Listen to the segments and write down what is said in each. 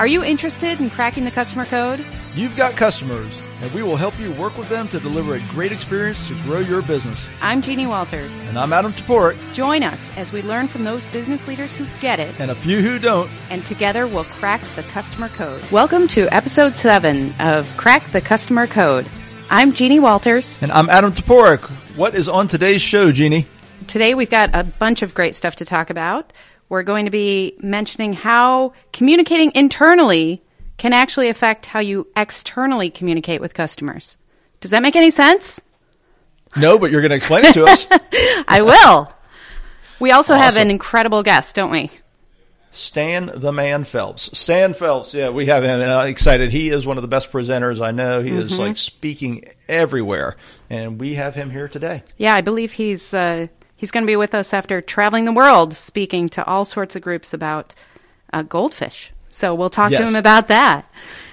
Are you interested in cracking the customer code? You've got customers, and we will help you work with them to deliver a great experience to grow your business. I'm Jeannie Walters. And I'm Adam Toporek. Join us as we learn from those business leaders who get it. And a few who don't. And together we'll crack the customer code. Welcome to episode seven of Crack the Customer Code. I'm Jeannie Walters. And I'm Adam Toporek. What is on today's show, Jeannie? Today we've got a bunch of great stuff to talk about. We're going to be mentioning how communicating internally can actually affect how you externally communicate with customers. Does that make any sense? No, but you're going to explain it to us. I will. We also awesome. have an incredible guest, don't we? Stan the Man Phelps. Stan Phelps, yeah, we have him. And I'm excited. He is one of the best presenters I know. He mm-hmm. is like speaking everywhere, and we have him here today. Yeah, I believe he's uh, He's going to be with us after traveling the world, speaking to all sorts of groups about uh, goldfish. So we'll talk yes. to him about that.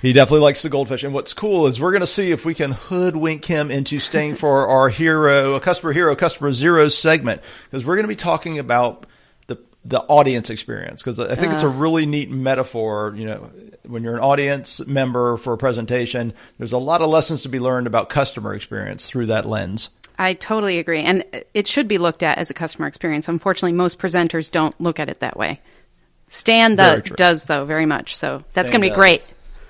He definitely likes the goldfish. And what's cool is we're going to see if we can hoodwink him into staying for our hero, a customer hero, customer zero segment, because we're going to be talking about the the audience experience. Because I think uh, it's a uh. really neat metaphor. You know, when you're an audience member for a presentation, there's a lot of lessons to be learned about customer experience through that lens. I totally agree. And it should be looked at as a customer experience. Unfortunately, most presenters don't look at it that way. Stan the, does, though, very much. So that's going to be great.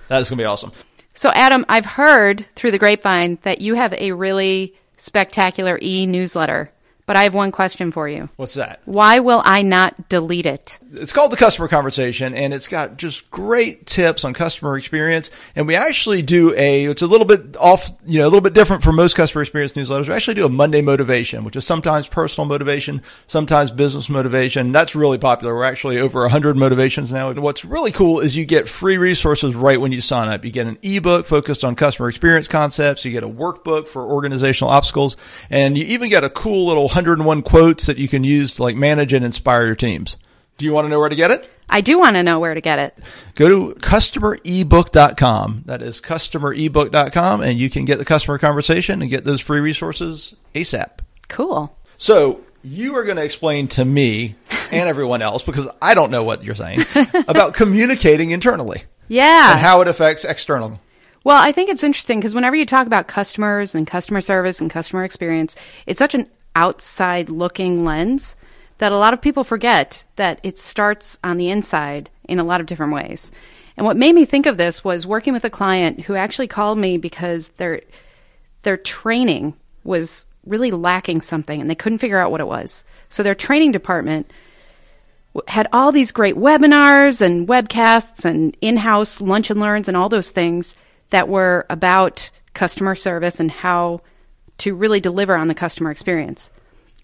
That is going to be awesome. So, Adam, I've heard through the grapevine that you have a really spectacular e newsletter but I have one question for you. What's that? Why will I not delete it? It's called the customer conversation and it's got just great tips on customer experience. And we actually do a, it's a little bit off, you know, a little bit different from most customer experience newsletters. We actually do a Monday motivation, which is sometimes personal motivation, sometimes business motivation. That's really popular. We're actually over 100 motivations now. And what's really cool is you get free resources right when you sign up. You get an ebook focused on customer experience concepts. You get a workbook for organizational obstacles and you even get a cool little 101 quotes that you can use to like manage and inspire your teams. Do you want to know where to get it? I do want to know where to get it. Go to customerebook.com. That is customerebook.com and you can get the customer conversation and get those free resources ASAP. Cool. So you are going to explain to me and everyone else because I don't know what you're saying about communicating internally. Yeah. And how it affects external. Well, I think it's interesting because whenever you talk about customers and customer service and customer experience, it's such an outside looking lens that a lot of people forget that it starts on the inside in a lot of different ways. And what made me think of this was working with a client who actually called me because their their training was really lacking something and they couldn't figure out what it was. So their training department had all these great webinars and webcasts and in-house lunch and learns and all those things that were about customer service and how to really deliver on the customer experience.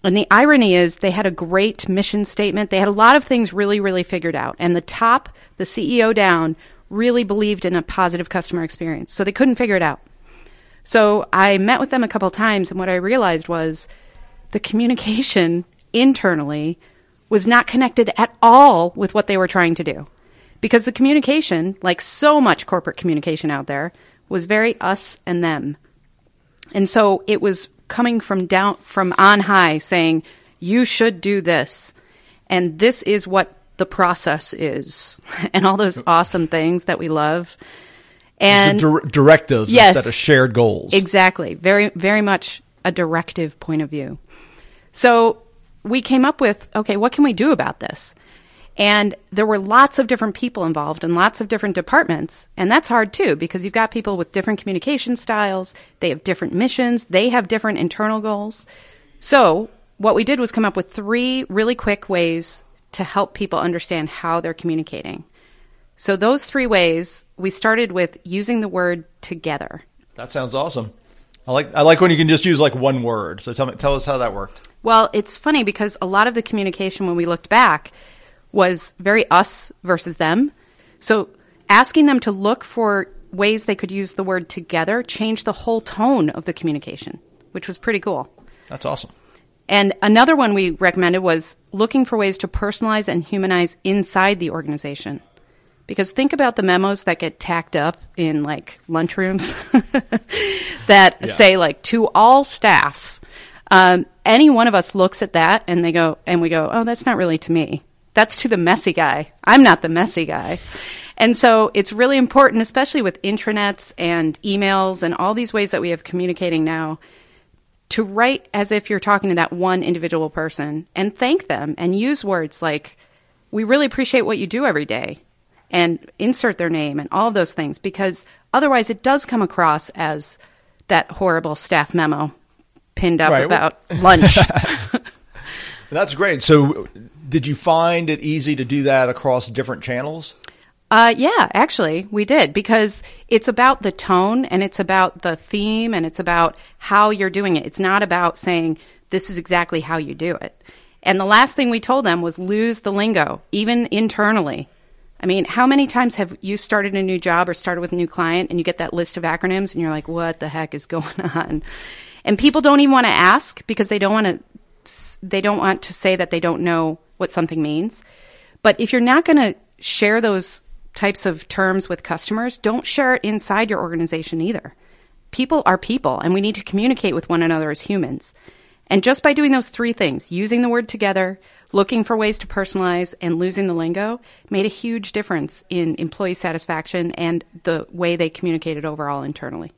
And the irony is they had a great mission statement. They had a lot of things really, really figured out. And the top, the CEO down, really believed in a positive customer experience. So they couldn't figure it out. So I met with them a couple times, and what I realized was the communication internally was not connected at all with what they were trying to do. Because the communication, like so much corporate communication out there, was very us and them. And so it was coming from down from on high saying, you should do this. And this is what the process is. and all those awesome things that we love. And di- directives yes, instead of shared goals. Exactly. Very, very much a directive point of view. So we came up with, okay, what can we do about this? And there were lots of different people involved and lots of different departments. And that's hard too, because you've got people with different communication styles. They have different missions. They have different internal goals. So what we did was come up with three really quick ways to help people understand how they're communicating. So those three ways, we started with using the word together. That sounds awesome. I like I like when you can just use like one word. So tell me tell us how that worked. Well, it's funny because a lot of the communication when we looked back was very us versus them. So asking them to look for ways they could use the word together changed the whole tone of the communication, which was pretty cool. That's awesome. And another one we recommended was looking for ways to personalize and humanize inside the organization. Because think about the memos that get tacked up in like lunchrooms that yeah. say like to all staff. Um, any one of us looks at that and they go, and we go, oh, that's not really to me. That's to the messy guy. I'm not the messy guy. And so it's really important, especially with intranets and emails and all these ways that we have communicating now, to write as if you're talking to that one individual person and thank them and use words like, we really appreciate what you do every day and insert their name and all of those things because otherwise it does come across as that horrible staff memo pinned up right. about lunch. That's great. So, did you find it easy to do that across different channels? Uh, yeah, actually, we did because it's about the tone and it's about the theme and it's about how you're doing it. It's not about saying this is exactly how you do it. And the last thing we told them was lose the lingo, even internally. I mean, how many times have you started a new job or started with a new client and you get that list of acronyms and you're like, what the heck is going on? And people don't even want to ask because they don't want to they don't want to say that they don't know what something means. But if you're not going to share those types of terms with customers, don't share it inside your organization either. People are people, and we need to communicate with one another as humans. And just by doing those three things, using the word together, looking for ways to personalize, and losing the lingo, made a huge difference in employee satisfaction and the way they communicated overall internally.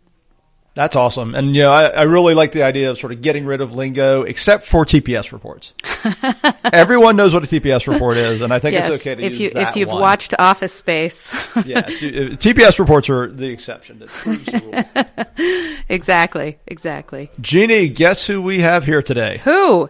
That's awesome. And, you know, I, I, really like the idea of sort of getting rid of lingo, except for TPS reports. Everyone knows what a TPS report is, and I think yes, it's okay to if use you, that If you've one. watched Office Space. yes. TPS uh, reports are the exception that proves the rule. exactly. Exactly. Jeannie, guess who we have here today? Who?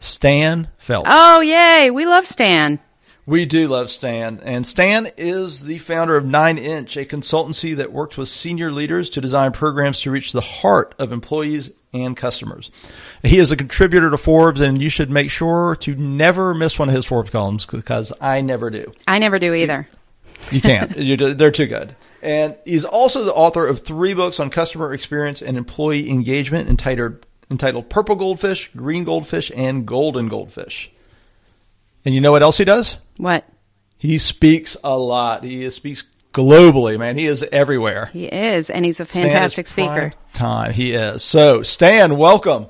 Stan Phelps. Oh, yay. We love Stan. We do love Stan. And Stan is the founder of Nine Inch, a consultancy that works with senior leaders to design programs to reach the heart of employees and customers. He is a contributor to Forbes, and you should make sure to never miss one of his Forbes columns because I never do. I never do either. You can't. they're too good. And he's also the author of three books on customer experience and employee engagement entitled, entitled Purple Goldfish, Green Goldfish, and Golden Goldfish. And you know what else he does? What? He speaks a lot. He speaks globally, man. He is everywhere. He is, and he's a fantastic speaker. Time he is. So, Stan, welcome.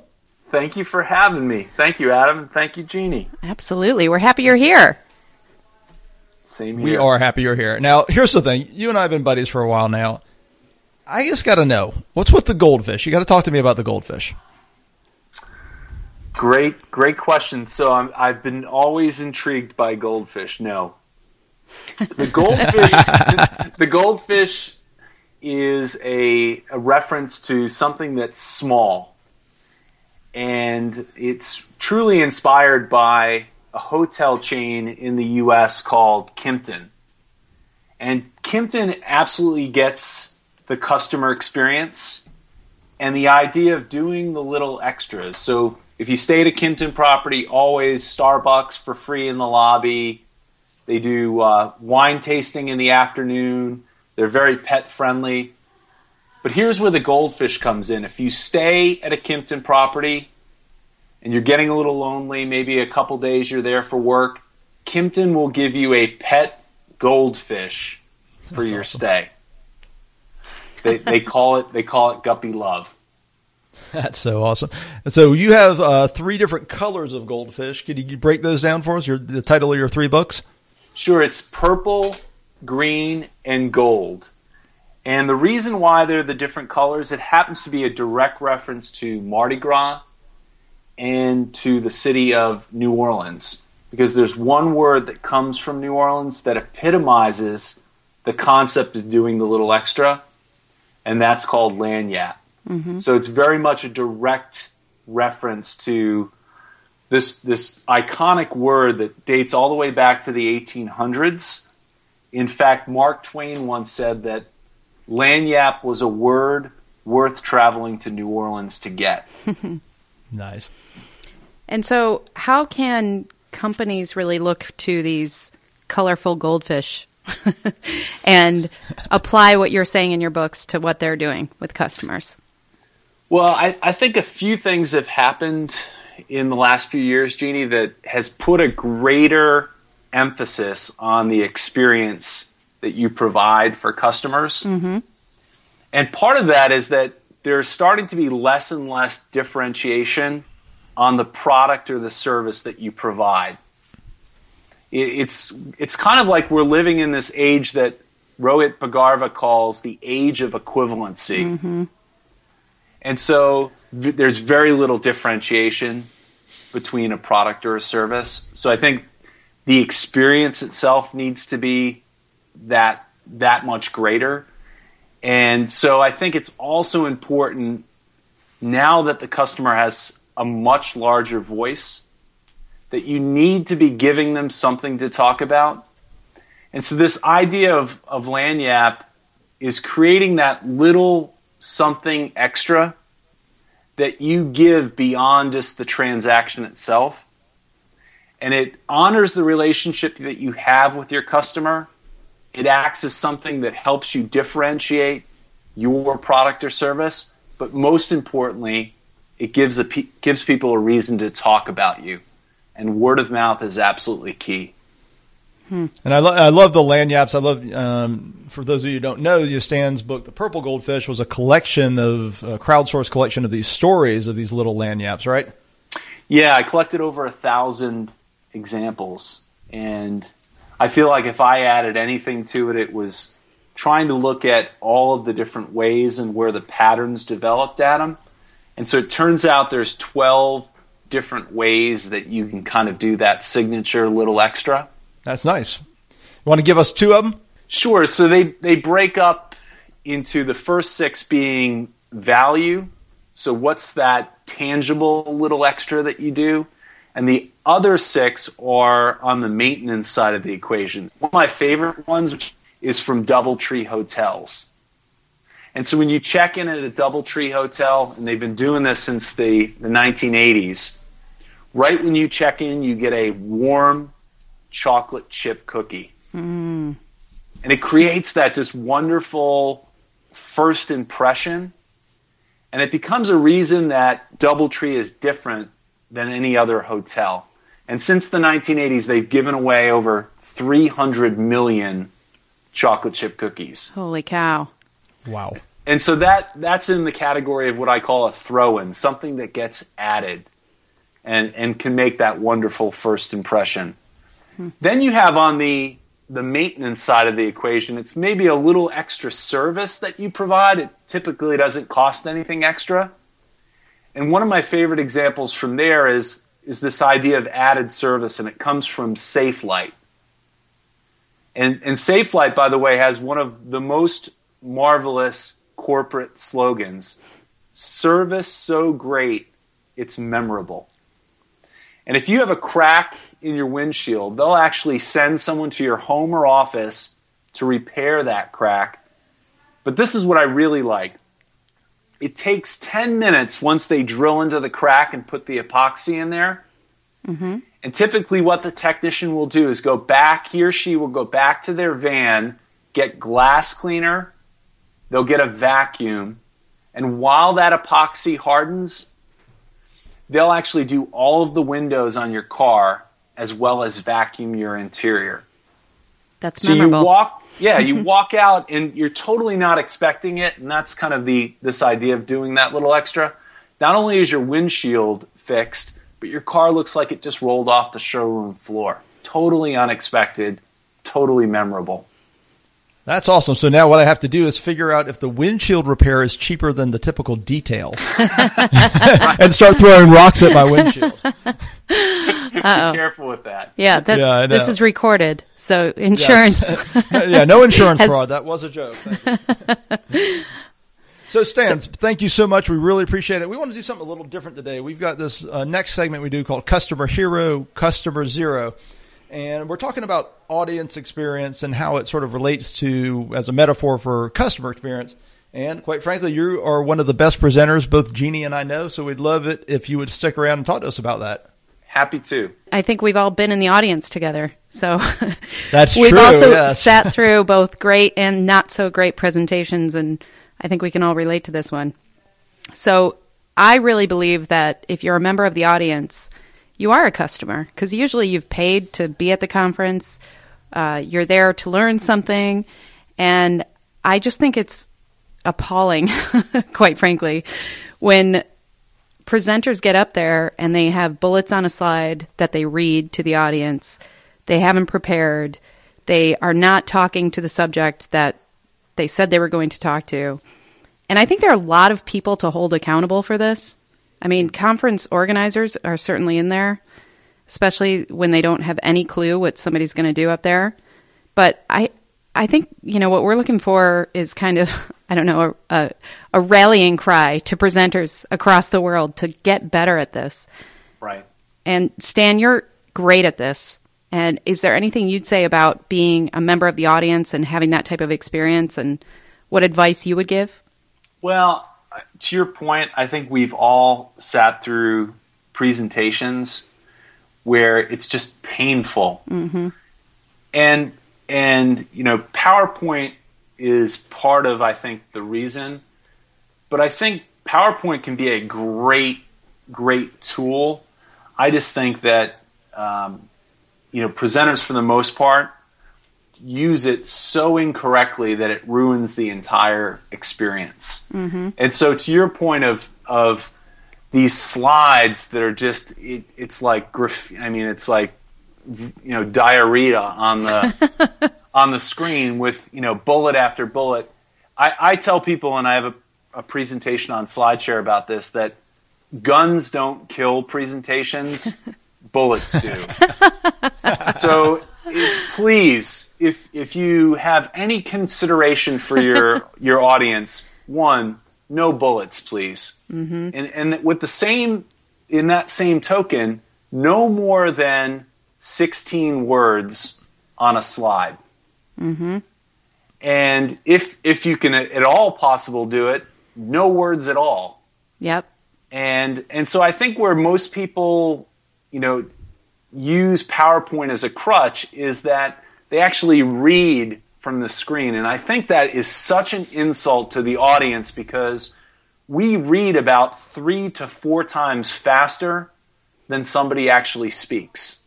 Thank you for having me. Thank you, Adam, and thank you, Jeannie. Absolutely, we're happy you're here. Same here. We are happy you're here. Now, here's the thing: you and I have been buddies for a while now. I just got to know what's with the goldfish. You got to talk to me about the goldfish. Great, great question. So I'm, I've been always intrigued by goldfish. No, the goldfish, the goldfish is a, a reference to something that's small, and it's truly inspired by a hotel chain in the U.S. called Kimpton, and Kimpton absolutely gets the customer experience and the idea of doing the little extras. So if you stay at a Kimpton property, always Starbucks for free in the lobby. They do uh, wine tasting in the afternoon. They're very pet friendly. But here's where the goldfish comes in. If you stay at a Kimpton property and you're getting a little lonely, maybe a couple days you're there for work, Kimpton will give you a pet goldfish for That's your awesome. stay. They, they call it they call it guppy love. That's so awesome. So you have uh, three different colors of goldfish. Can you break those down for us? Your, the title of your three books? Sure. It's purple, green, and gold. And the reason why they're the different colors, it happens to be a direct reference to Mardi Gras and to the city of New Orleans. Because there's one word that comes from New Orleans that epitomizes the concept of doing the little extra, and that's called lagniappe. Mm-hmm. So it's very much a direct reference to this this iconic word that dates all the way back to the 1800s. In fact, Mark Twain once said that lagniappe was a word worth traveling to New Orleans to get. nice. And so, how can companies really look to these colorful goldfish and apply what you're saying in your books to what they're doing with customers? Well, I, I think a few things have happened in the last few years, Jeannie, that has put a greater emphasis on the experience that you provide for customers. Mm-hmm. And part of that is that there's starting to be less and less differentiation on the product or the service that you provide. it's it's kind of like we're living in this age that Rohit Bhargava calls the age of equivalency. Mm-hmm. And so v- there's very little differentiation between a product or a service. So I think the experience itself needs to be that that much greater. And so I think it's also important now that the customer has a much larger voice that you need to be giving them something to talk about. And so this idea of, of Lagniappe is creating that little something extra that you give beyond just the transaction itself. And it honors the relationship that you have with your customer. It acts as something that helps you differentiate your product or service. But most importantly, it gives, a, gives people a reason to talk about you and word of mouth is absolutely key. Hmm. And I, lo- I love the lagniappes. I love, um, for those of you who don't know, Stan's book, The Purple Goldfish, was a collection of, a crowdsourced collection of these stories of these little lagniappes, right? Yeah, I collected over a thousand examples. And I feel like if I added anything to it, it was trying to look at all of the different ways and where the patterns developed at them. And so it turns out there's 12 different ways that you can kind of do that signature little extra. That's nice. You want to give us two of them? Sure. So they, they break up into the first six being value. So what's that tangible little extra that you do? And the other six are on the maintenance side of the equation. One of my favorite ones is from Doubletree Hotels. And so when you check in at a Doubletree Hotel, and they've been doing this since the, the 1980s, Right when you check in, you get a warm chocolate chip cookie. Mm. And it creates that just wonderful first impression. And it becomes a reason that Doubletree is different than any other hotel. And since the 1980s, they've given away over 300 million chocolate chip cookies. Holy cow. Wow. And so that that's in the category of what I call a throw-in, something that gets added and, and can make that wonderful first impression. Then you have on the the maintenance side of the equation, it's maybe a little extra service that you provide. It typically doesn't cost anything extra. And one of my favorite examples from there is, is this idea of added service, and it comes from Safelite. And, and Safelite, by the way, has one of the most marvelous corporate slogans service so great, it's memorable. And if you have a crack in your windshield, they'll actually send someone to your home or office to repair that crack. But this is what I really like. It takes 10 minutes once they drill into the crack and put the epoxy in there. Mm-hmm. And typically, what the technician will do is go back, he or she will go back to their van, get glass cleaner, they'll get a vacuum, and while that epoxy hardens, they'll actually do all of the windows on your car as well as vacuum your interior. That's so memorable. you walk, yeah, you walk out and you're totally not expecting it, and that's kind of the this idea of doing that little extra. Not only is your windshield fixed, but your car looks like it just rolled off the showroom floor. Totally unexpected, totally memorable. That's awesome. So now what I have to do is figure out if the windshield repair is cheaper than the typical detail and start throwing rocks at my windshield. Be careful with that. Yeah, that, yeah this is recorded. So insurance. Yes. yeah, no insurance has... fraud. That was a joke. So Stan, so, thank you so much. We really appreciate it. We want to do something a little different today. We've got this uh, next segment we do called Customer Hero, Customer Zero and we're talking about audience experience and how it sort of relates to as a metaphor for customer experience. And quite frankly, you are one of the best presenters both Jeannie and I know, so we'd love it if you would stick around and talk to us about that. Happy to. I think we've all been in the audience together. So That's we've true. also yes. sat through both great and not so great presentations and I think we can all relate to this one. So I really believe that if you're a member of the audience, you are a customer because usually you've paid to be at the conference. Uh, you're there to learn something. And I just think it's appalling, quite frankly, when presenters get up there and they have bullets on a slide that they read to the audience they haven't prepared, they are not talking to the subject that they said they were going to talk to. And I think there are a lot of people to hold accountable for this. I mean, conference organizers are certainly in there, especially when they don't have any clue what somebody's going to do up there. But I, I think you know what we're looking for is kind of I don't know a, a, a rallying cry to presenters across the world to get better at this. Right. And Stan, you're great at this. And is there anything you'd say about being a member of the audience and having that type of experience and what advice you would give? Well, to your point, I think we've all sat through presentations where it's just painful. Mm-hmm. And and you know, PowerPoint is part of I think the reason, but I think PowerPoint can be a great great tool. I just think that um, you know presenters for the most part use it so incorrectly that it ruins the entire experience. Mm-hmm. And so, to your point of of these slides that are just it, it's like I mean, it's like you know diarrhea on the on the screen with you know bullet after bullet. I, I tell people, and I have a, a presentation on SlideShare about this that guns don't kill presentations, bullets do. so it, please, if if you have any consideration for your your audience, one, no bullets, please. Mm-hmm. And and with the same in that same token, no more than sixteen words on a slide. Mm-hmm. And if if you can at all possible do it, no words at all. Yep. And and so I think where most people, you know, use PowerPoint as a crutch is that they actually read from the screen. And I think that is such an insult to the audience because we read about three to four times faster than somebody actually speaks.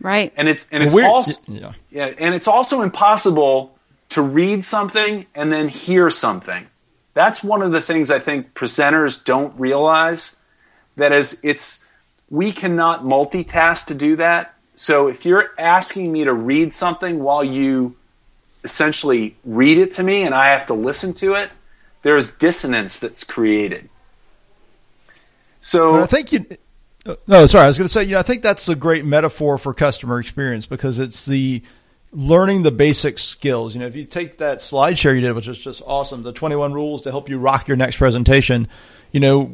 Right. And it's and it's Well, we're- also yeah. yeah, and it's also impossible to read something and then hear something. That's one of the things I think presenters don't realize that is it's we cannot multitask to do that. So if you're asking me to read something while you essentially read it to me and I have to listen to it, there's dissonance that's created. So I think you. No, sorry. I was going to say, you know, I think that's a great metaphor for customer experience because it's the learning the basic skills. You know, if you take that slideshare you did, which is just awesome, the 21 rules to help you rock your next presentation. You know,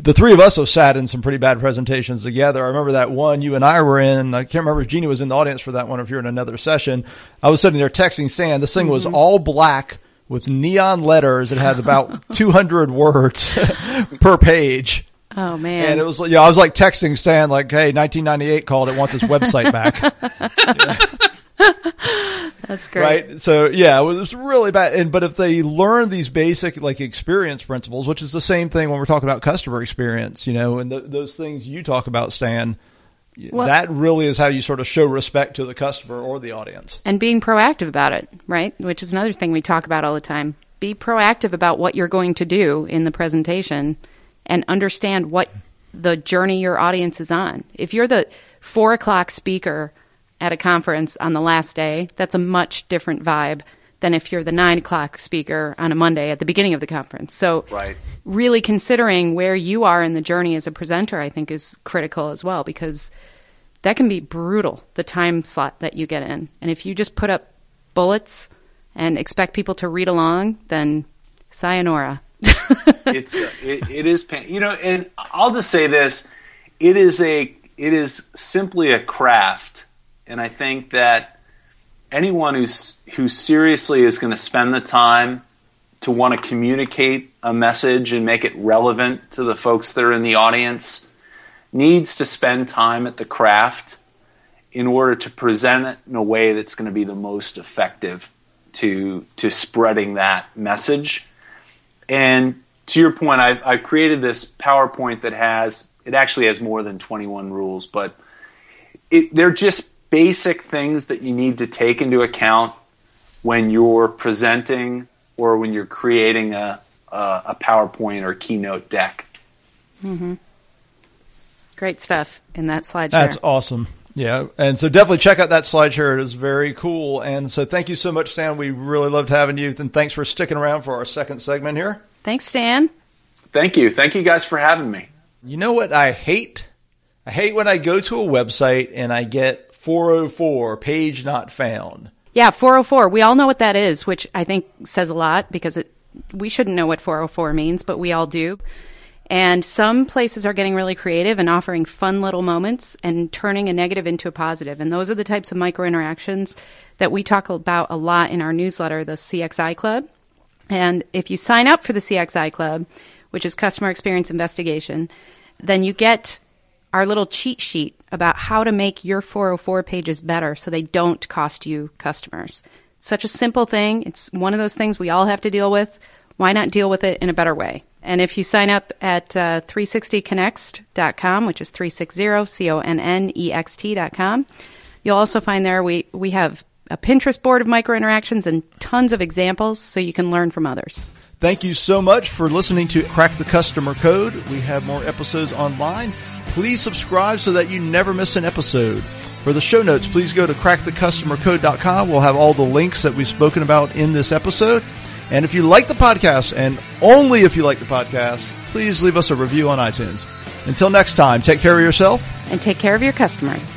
the three of us have sat in some pretty bad presentations together. I remember that one you and I were in. I can't remember if Jeannie was in the audience for that one or if you're in another session. I was sitting there texting Stan. This thing was mm-hmm. all black with neon letters. It had about 200 words per page. Oh man. And it was, yeah, I was like texting Stan, like, "Hey, 1998 called. It wants its website back." That's great. right? So yeah, it was really bad. And but if they learn these basic like experience principles, which is the same thing when we're talking about customer experience, you know, and th those things you talk about, Stan, Well- that really is how you sort of show respect to the customer or the audience. and being proactive about it, right? Which is another thing we talk about all the time. Be proactive about what you're going to do in the presentation and understand what the journey your audience is on. If you're the four o'clock speaker at a conference on the last day, that's a much different vibe than if you're the nine o'clock speaker on a Monday at the beginning of the conference. So, Right. really considering where you are in the journey as a presenter, I think is critical as well because that can be brutal, the time slot that you get in. And if you just put up bullets and expect people to read along, then sayonara. it's it, it is pain. You know, and I'll just say this: it is a it is simply a craft, and I think that anyone who's who seriously is going to spend the time to want to communicate a message and make it relevant to the folks that are in the audience needs to spend time at the craft in order to present it in a way that's going to be the most effective to to spreading that message. And to your point, I've, I've created this PowerPoint that has, it actually has more than 21 rules, but it, they're just basic things that you need to take into account when you're presenting or when you're creating a, a, a PowerPoint or keynote deck. Mm-hmm. Great stuff in that slideshow. That's awesome. Yeah, and so definitely check out that slide slideshare. It is very cool. And so thank you so much, Stan. We really loved having you, and thanks for sticking around for our second segment here. Thanks, Stan. Thank you. Thank you guys for having me. You know what I hate? I hate when I go to a website and I get 404 page not found. Yeah, 404. We all know what that is, which I think says a lot because it, we shouldn't know what 404 means, but we all do. And some places are getting really creative and offering fun little moments and turning a negative into a positive. And those are the types of micro interactions that we talk about a lot in our newsletter, the CXI Club. And if you sign up for the CXI Club, which is Customer Experience Investigation, then you get our little cheat sheet about how to make your 404 pages better so they don't cost you customers. It's such a simple thing. It's one of those things we all have to deal with. Why not deal with it in a better way? And if you sign up at uh, 360connext.com, which is 360 C O N N E X T.com, you'll also find there we, we have a Pinterest board of micro interactions and tons of examples so you can learn from others. Thank you so much for listening to Crack the Customer Code. We have more episodes online. Please subscribe so that you never miss an episode. For the show notes, please go to crackthecustomercode.com. We'll have all the links that we've spoken about in this episode. And if you like the podcast, and only if you like the podcast, please leave us a review on iTunes. Until next time, take care of yourself and take care of your customers.